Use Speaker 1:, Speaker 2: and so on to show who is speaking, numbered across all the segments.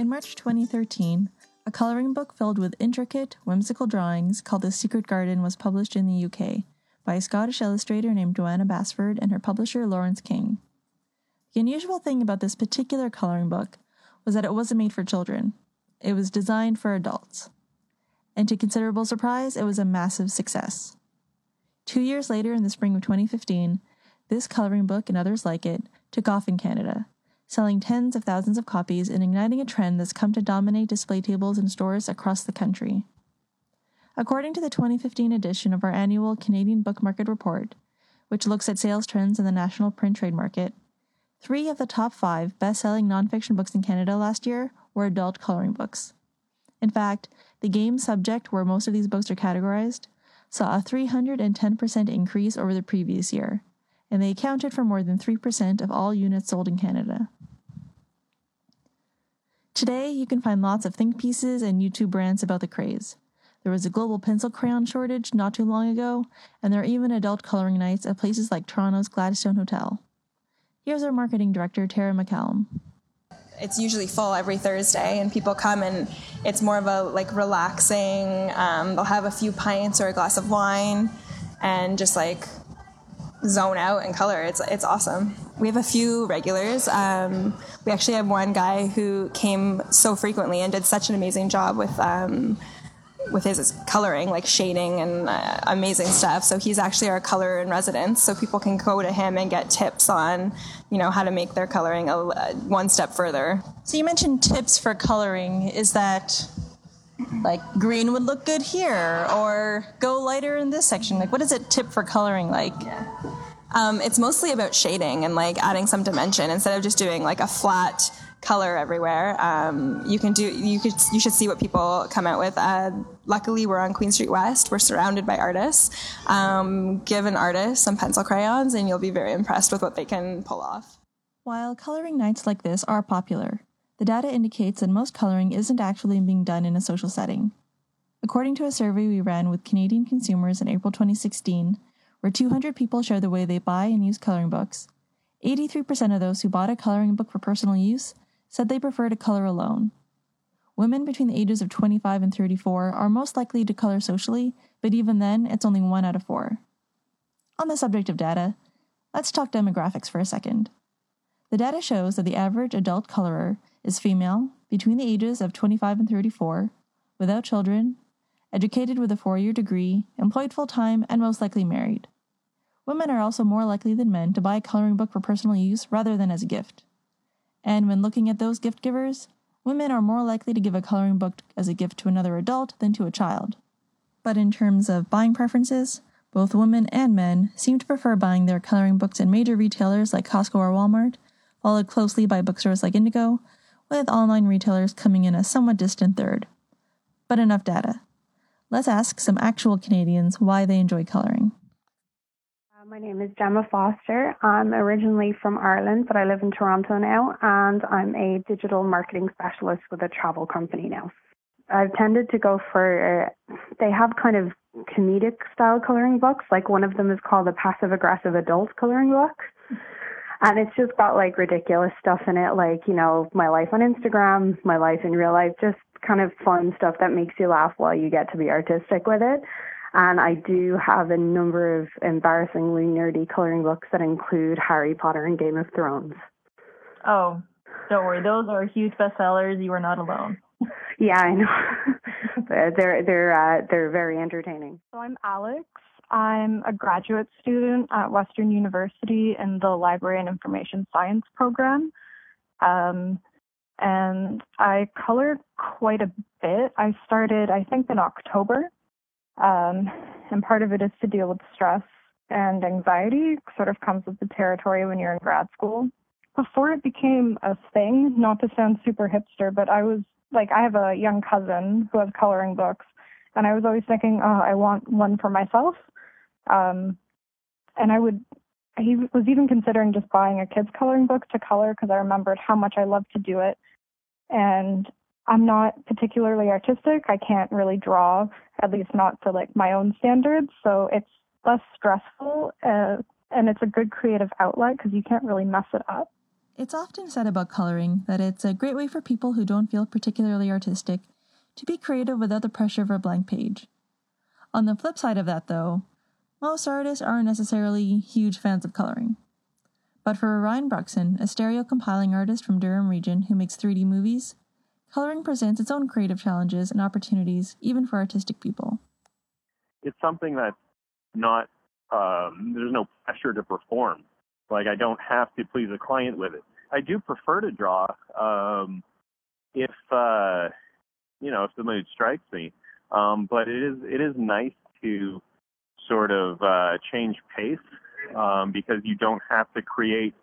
Speaker 1: In March 2013, a colouring book filled with intricate, whimsical drawings called The Secret Garden was published in the UK by a Scottish illustrator named Johanna Basford and her publisher Laurence King. The unusual thing about this particular colouring book was that it wasn't made for children, it was designed for adults. And to considerable surprise, it was a massive success. Two years later, in the spring of 2015, this colouring book and others like it took off in Canada, selling tens of thousands of copies and igniting a trend that's come to dominate display tables in stores across the country. According to the 2015 edition of our annual Canadian Book Market Report, which looks at sales trends in the national print trade market, three of the top five best selling nonfiction books in Canada last year were adult coloring books. In fact, the game subject where most of these books are categorized saw a 310% increase over the previous year, and they accounted for more than 3% of all units sold in Canada. Today, you can find lots of think pieces and YouTube rants about the craze. There was a global pencil crayon shortage not too long ago, and there are even adult coloring nights at places like Toronto's Gladstone Hotel. Here's our marketing director, Tara McCallum.
Speaker 2: It's usually full every Thursday, and people come and it's more of a like relaxing. Um, they'll have a few pints or a glass of wine, and just like zone out and color. It's it's awesome. We have a few regulars. Um, we actually have one guy who came so frequently and did such an amazing job with. Um, with his coloring, like shading and uh, amazing stuff. So he's actually our color in residence. So people can go to him and get tips on, you know, how to make their coloring a, a, one step further.
Speaker 1: So you mentioned tips for coloring. Is that like green would look good here, or go lighter in this section? Like, what is a tip for coloring like?
Speaker 2: Yeah. Um, it's mostly about shading and like adding some dimension instead of just doing like a flat color everywhere. Um, you can do you could you should see what people come out with. Uh, luckily, we're on Queen Street West. We're surrounded by artists. Um, give an artist some pencil crayons, and you'll be very impressed with what they can pull off.
Speaker 1: While coloring nights like this are popular, the data indicates that most coloring isn't actually being done in a social setting. According to a survey we ran with Canadian consumers in April 2016, where 200 people share the way they buy and use coloring books, 83% of those who bought a coloring book for personal use said they prefer to color alone. Women between the ages of 25 and 34 are most likely to color socially, but even then, it's only one out of four. On the subject of data, let's talk demographics for a second. The data shows that the average adult colorer is female, between the ages of 25 and 34, without children, educated with a four year degree, employed full time, and most likely married. Women are also more likely than men to buy a coloring book for personal use rather than as a gift. And when looking at those gift givers, women are more likely to give a coloring book as a gift to another adult than to a child. But in terms of buying preferences, both women and men seem to prefer buying their coloring books in major retailers like Costco or Walmart, followed closely by bookstores like Indigo, with online retailers coming in a somewhat distant third. But enough data. Let's ask some actual Canadians why they enjoy coloring.
Speaker 3: My name is Gemma Foster. I'm originally from Ireland, but I live in Toronto now, and I'm a digital marketing specialist with a travel company now. I've tended to go for, uh, they have kind of comedic style coloring books. Like one of them is called a passive aggressive adult coloring book. And it's just got like ridiculous stuff in it, like, you know, my life on Instagram, my life in real life, just kind of fun stuff that makes you laugh while you get to be artistic with it. And I do have a number of embarrassingly nerdy coloring books that include Harry Potter and Game of Thrones.
Speaker 1: Oh, don't worry, those are huge bestsellers. You are not alone.
Speaker 3: yeah, I know. they're they're uh, they're very entertaining.
Speaker 4: So I'm Alex. I'm a graduate student at Western University in the Library and Information Science program. Um, and I colored quite a bit. I started, I think, in October um, and part of it is to deal with stress and anxiety, sort of comes with the territory when you're in grad school. Before it became a thing, not to sound super hipster, but I was like, I have a young cousin who has coloring books, and I was always thinking, oh, I want one for myself. Um, and I would, he was even considering just buying a kid's coloring book to color because I remembered how much I loved to do it. And I'm not particularly artistic. I can't really draw, at least not to like my own standards. So it's less stressful uh, and it's a good creative outlet because you can't really mess it up.
Speaker 1: It's often said about coloring that it's a great way for people who don't feel particularly artistic to be creative without the pressure of a blank page. On the flip side of that, though, most artists aren't necessarily huge fans of coloring. But for Ryan Bruxon, a stereo compiling artist from Durham region who makes 3D movies, coloring presents its own creative challenges and opportunities, even for artistic people.
Speaker 5: It's something that's not, um, there's no pressure to perform. Like, I don't have to please a client with it. I do prefer to draw um, if, uh, you know, if the mood strikes me. Um, but it is it is nice to sort of uh, change pace um, because you don't have to create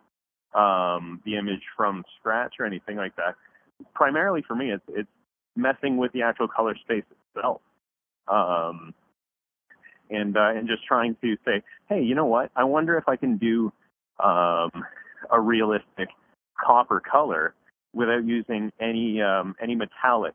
Speaker 5: um, the image from scratch or anything like that. Primarily for me, it's it's messing with the actual color space itself, um, and uh, and just trying to say, hey, you know what? I wonder if I can do um, a realistic copper color without using any um, any metallic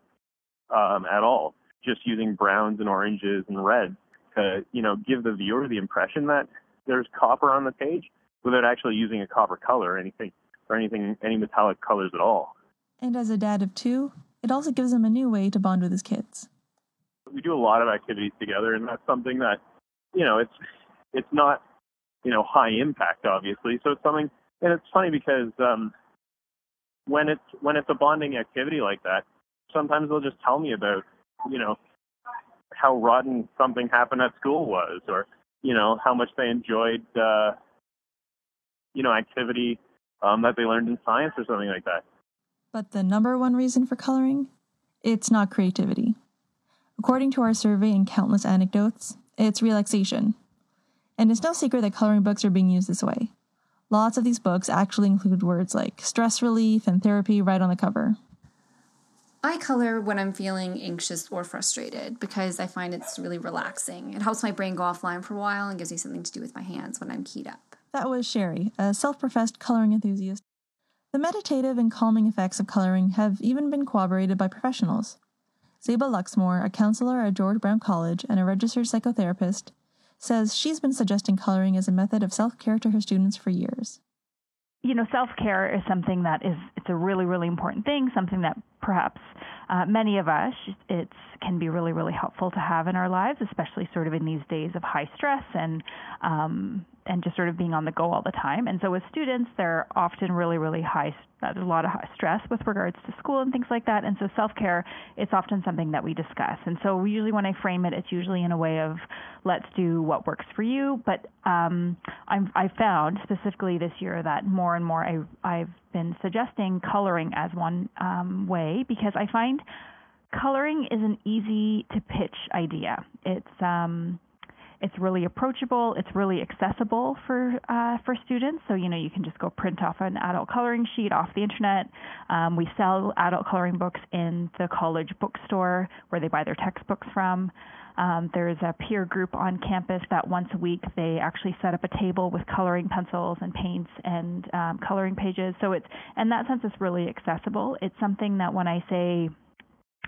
Speaker 5: um, at all, just using browns and oranges and reds to you know give the viewer the impression that there's copper on the page without actually using a copper color or anything or anything any metallic colors at all.
Speaker 1: And as a dad of two, it also gives him a new way to bond with his kids.
Speaker 5: We do a lot of activities together, and that's something that you know it's it's not you know high impact obviously, so it's something. And it's funny because um, when it's when it's a bonding activity like that, sometimes they'll just tell me about you know how rotten something happened at school was, or you know how much they enjoyed uh, you know activity um, that they learned in science or something like that.
Speaker 1: But the number one reason for coloring, it's not creativity. According to our survey and countless anecdotes, it's relaxation. And it's no secret that coloring books are being used this way. Lots of these books actually include words like stress relief and therapy right on the cover.
Speaker 6: I color when I'm feeling anxious or frustrated because I find it's really relaxing. It helps my brain go offline for a while and gives me something to do with my hands when I'm keyed up.
Speaker 1: That was Sherry, a self professed coloring enthusiast. The meditative and calming effects of coloring have even been corroborated by professionals. Zeba Luxmore, a counselor at George Brown College and a registered psychotherapist, says she's been suggesting coloring as a method of self care to her students for years
Speaker 7: you know, self care is something that is it's a really really important thing. Something that perhaps uh, many of us it can be really really helpful to have in our lives, especially sort of in these days of high stress and um, and just sort of being on the go all the time. And so with students, they're often really, really high, there's a lot of stress with regards to school and things like that. And so self care, it's often something that we discuss. And so usually, when I frame it, it's usually in a way of let's do what works for you. But um, I found specifically this year that more and more I, I've been suggesting coloring as one um, way because I find coloring is an easy to pitch idea. It's um, it's really approachable. It's really accessible for uh, for students. So you know you can just go print off an adult coloring sheet off the internet. Um, we sell adult coloring books in the college bookstore where they buy their textbooks from. Um, there's a peer group on campus that once a week they actually set up a table with coloring pencils and paints and um, coloring pages. So it's in that sense it's really accessible. It's something that when I say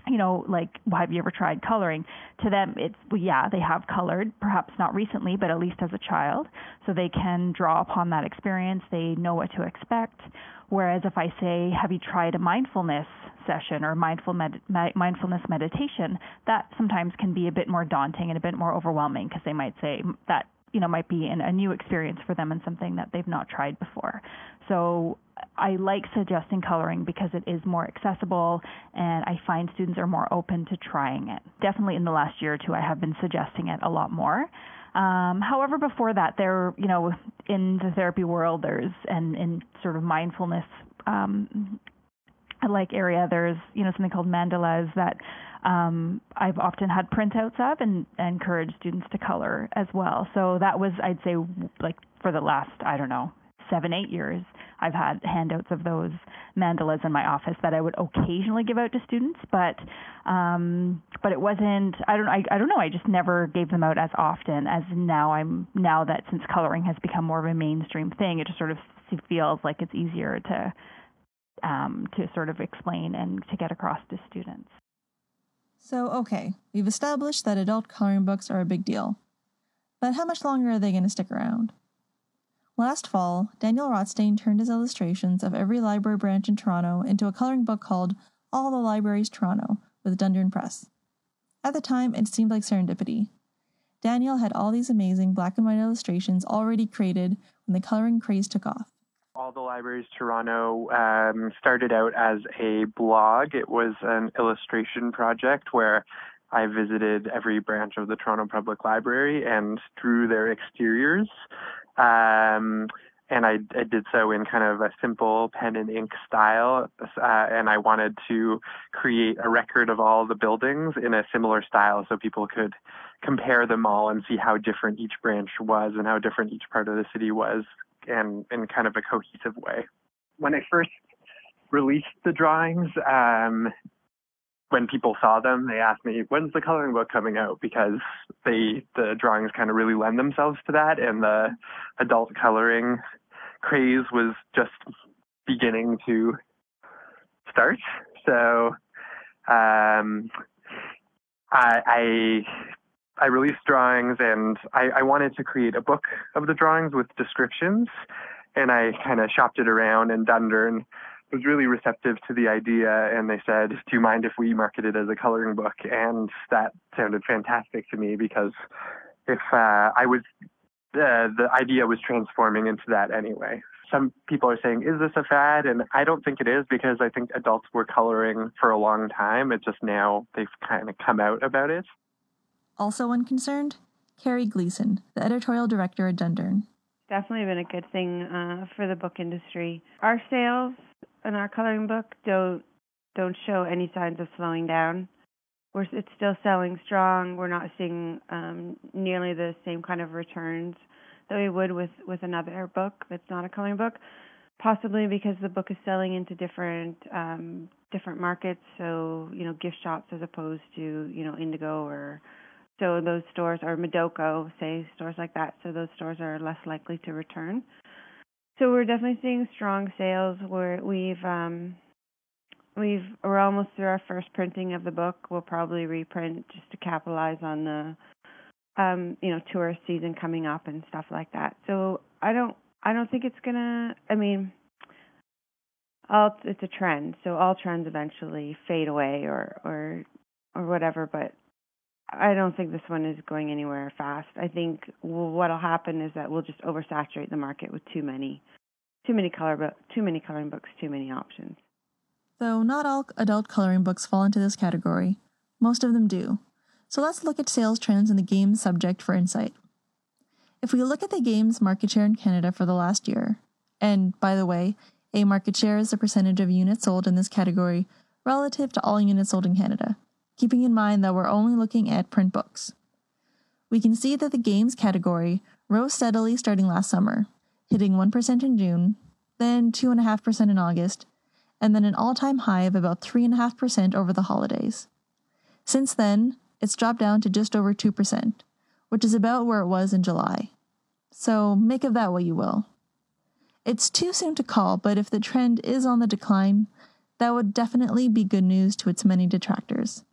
Speaker 7: you know, like, well, have you ever tried coloring? To them, it's, well, yeah, they have colored, perhaps not recently, but at least as a child. So they can draw upon that experience. They know what to expect. Whereas if I say, have you tried a mindfulness session or mindful med- mindfulness meditation, that sometimes can be a bit more daunting and a bit more overwhelming because they might say that you know might be an, a new experience for them and something that they've not tried before. So I like suggesting coloring because it is more accessible and I find students are more open to trying it. Definitely in the last year or two, I have been suggesting it a lot more. Um, however, before that, there, you know, in the therapy world, there's and in sort of mindfulness um, like area, there's you know something called mandalas that um, I've often had printouts of and, and encourage students to color as well. So that was, I'd say, like for the last, I don't know, seven, eight years, I've had handouts of those mandalas in my office that I would occasionally give out to students, but um, but it wasn't. I don't. I, I don't know. I just never gave them out as often as now. I'm now that since coloring has become more of a mainstream thing, it just sort of feels like it's easier to um, to sort of explain and to get across to students.
Speaker 1: So, okay, we've established that adult coloring books are a big deal. But how much longer are they going to stick around? Last fall, Daniel Rotsztain turned his illustrations of every library branch in Toronto into a coloring book called All the Libraries Toronto with Dundurn Press. At the time, it seemed like serendipity. Daniel had all these amazing black and white illustrations already created when the coloring craze took off.
Speaker 8: All the Libraries Toronto um, started out as a blog. It was an illustration project where I visited every branch of the Toronto Public Library and drew their exteriors. Um, and I, I, did so in kind of a simple pen and ink style. Uh, and I wanted to create a record of all the buildings in a similar style so people could compare them all and see how different each branch was and how different each part of the city was and in kind of a cohesive way. When I first released the drawings, um, when people saw them, they asked me, "When's the coloring book coming out?" Because they the drawings kind of really lend themselves to that, and the adult coloring craze was just beginning to start. So um, I, I I released drawings, and I, I wanted to create a book of the drawings with descriptions, and I kind of shopped it around, and Dundurn was really receptive to the idea and they said, Do you mind if we market it as a coloring book? And that sounded fantastic to me because if uh, I was, uh, the idea was transforming into that anyway. Some people are saying, Is this a fad? And I don't think it is because I think adults were coloring for a long time. It's just now they've kind of come out about it.
Speaker 1: Also unconcerned, Carrie Gleason, the editorial director at Dundurn.
Speaker 9: Definitely been a good thing uh, for the book industry. Our sales in our coloring book don't don't show any signs of slowing down. We're it's still selling strong. We're not seeing um, nearly the same kind of returns that we would with with another book that's not a coloring book. Possibly because the book is selling into different um, different markets, so you know gift shops as opposed to you know Indigo or so those stores or Madoko, say stores like that. So those stores are less likely to return. So we're definitely seeing strong sales. Where we've um, we've we're almost through our first printing of the book. We'll probably reprint just to capitalize on the um, you know tourist season coming up and stuff like that. So I don't I don't think it's gonna. I mean, all it's a trend. So all trends eventually fade away or or or whatever. But I don't think this one is going anywhere fast. I think what'll happen is that we'll just oversaturate the market with too many, too many color book, too many coloring books, too many options.
Speaker 1: Though not all adult coloring books fall into this category, most of them do. So let's look at sales trends in the games subject for insight. If we look at the games market share in Canada for the last year, and by the way, a market share is the percentage of units sold in this category relative to all units sold in Canada keeping in mind that we're only looking at print books. We can see that the games category rose steadily starting last summer, hitting 1% in June, then 2.5% in August, and then an all time high of about 3.5% over the holidays. Since then, it's dropped down to just over 2%, which is about where it was in July. So make of that what you will. It's too soon to call, but if the trend is on the decline, that would definitely be good news to its many detractors.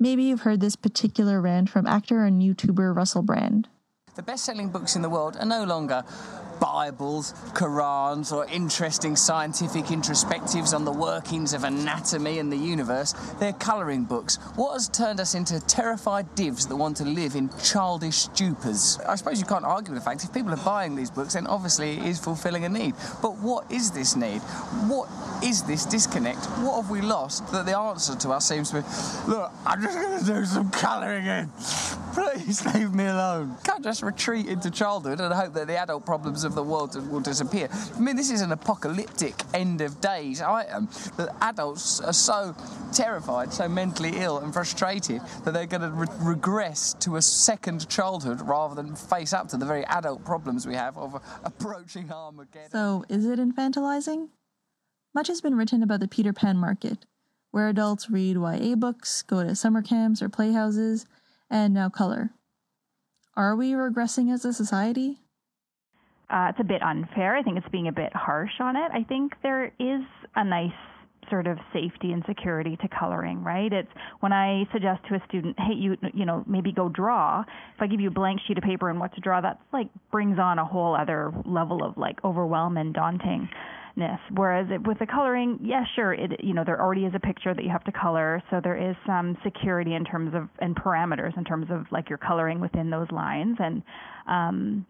Speaker 1: Maybe you've heard this particular rant from actor and YouTuber Russell Brand.
Speaker 10: The best selling books in the world are no longer Bibles, Qurans, or interesting scientific introspectives on the workings of anatomy and the universe. They're colouring books. What has turned us into terrified divs that want to live in childish stupors? I suppose you can't argue with the fact if people are buying these books, then obviously it is fulfilling a need. But what is this need? What is this disconnect? What have we lost that the answer to us seems to be, look, I'm just going to do some colouring in. Please leave me alone. Can't just retreat into childhood and hope that the adult problems of the world will disappear. I mean, this is an apocalyptic end of days item that adults are so terrified, so mentally ill and frustrated that they're going to re- regress to a second childhood rather than face up to the very adult problems we have of approaching Armageddon.
Speaker 1: So, is it infantilizing? Much has been written about the Peter Pan market, where adults read YA books, go to summer camps or playhouses, and now color. Are we regressing as a society?
Speaker 7: Uh, it's a bit unfair. I think it's being a bit harsh on it. I think there is a nice sort of safety and security to coloring, right? It's when I suggest to a student, hey, you you know, maybe go draw. If I give you a blank sheet of paper and what to draw, that's like brings on a whole other level of like overwhelm and daunting. Whereas it, with the coloring, yeah, sure, it you know there already is a picture that you have to color, so there is some security in terms of and parameters in terms of like you're coloring within those lines, and um,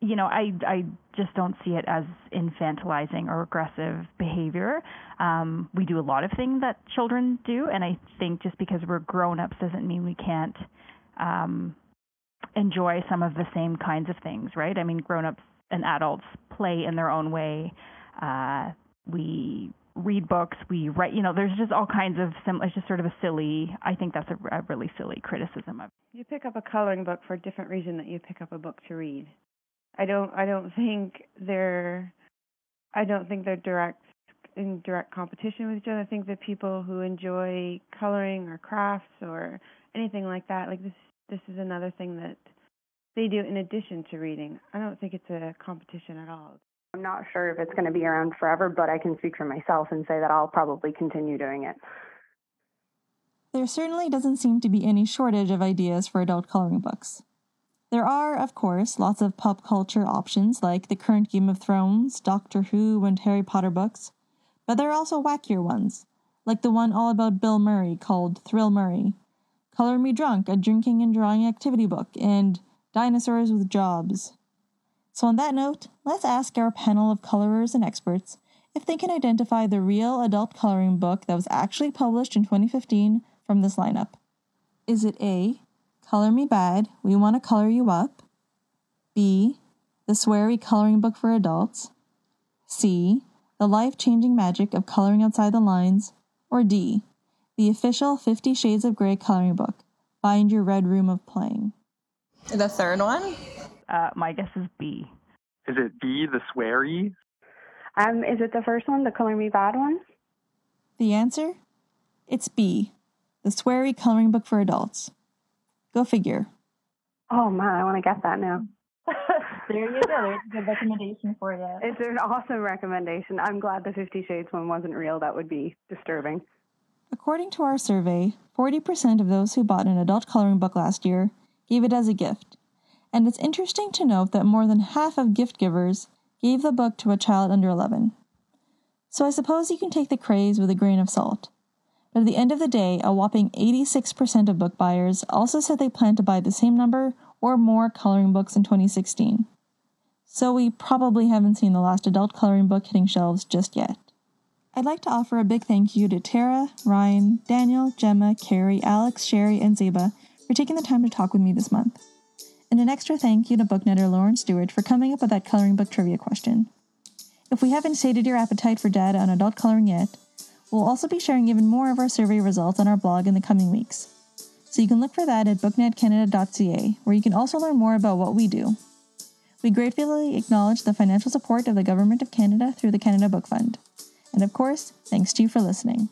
Speaker 7: you know I I just don't see it as infantilizing or aggressive behavior. Um, we do a lot of things that children do, and I think just because we're grown ups doesn't mean we can't um, enjoy some of the same kinds of things, right? I mean, grown ups and adults play in their own way. Uh, we read books, we write, you know, there's just all kinds of, sim- it's just sort of a silly, I think that's a, a really silly criticism of.
Speaker 9: You pick up a coloring book for a different reason that you pick up a book to read. I don't, I don't think they're, I don't think they're direct in direct competition with each other. I think that people who enjoy coloring or crafts or anything like that, like this, this is another thing that they do in addition to reading. I don't think it's a competition at all.
Speaker 3: I'm not sure if it's going to be around forever, but I can speak for myself and say that I'll probably continue doing it.
Speaker 1: There certainly doesn't seem to be any shortage of ideas for adult coloring books. There are, of course, lots of pop culture options like the current Game of Thrones, Doctor Who, and Harry Potter books, but there are also wackier ones, like the one all about Bill Murray called Thrill Murray, Color Me Drunk, a drinking and drawing activity book, and Dinosaurs with Jobs. So, on that note, let's ask our panel of colorers and experts if they can identify the real adult coloring book that was actually published in 2015 from this lineup. Is it A, Color Me Bad, We Want to Color You Up? B, The Sweary Coloring Book for Adults? C, The Life Changing Magic of Coloring Outside the Lines? Or D, The Official Fifty Shades of Grey Coloring Book, Find Your Red Room of Playing?
Speaker 2: The third one?
Speaker 7: Uh, my guess is B.
Speaker 8: Is it B, the sweary?
Speaker 3: Um, is it the first one, the Color Me Badd one?
Speaker 1: The answer? It's B, the sweary coloring book for adults. Go figure.
Speaker 3: Oh man, I want to get that now.
Speaker 1: there you go. There's a good recommendation for you.
Speaker 3: It's an awesome recommendation. I'm glad the Fifty Shades one wasn't real. That would be disturbing.
Speaker 1: According to our survey, 40% of those who bought an adult coloring book last year gave it as a gift, and it's interesting to note that more than half of gift givers gave the book to a child under 11. So I suppose you can take the craze with a grain of salt. But at the end of the day, a whopping 86% of book buyers also said they plan to buy the same number or more coloring books in 2016. So we probably haven't seen the last adult coloring book hitting shelves just yet. I'd like to offer a big thank you to Tara, Ryan, Daniel, Gemma, Carrie, Alex, Sherry, and Zeba for taking the time to talk with me this month and an extra thank you to booknetter Lauren Stewart for coming up with that coloring book trivia question. If we haven't sated your appetite for data on adult coloring yet, we'll also be sharing even more of our survey results on our blog in the coming weeks. So you can look for that at booknetcanada.ca, where you can also learn more about what we do. We gratefully acknowledge the financial support of the Government of Canada through the Canada Book Fund. And of course, thanks to you for listening.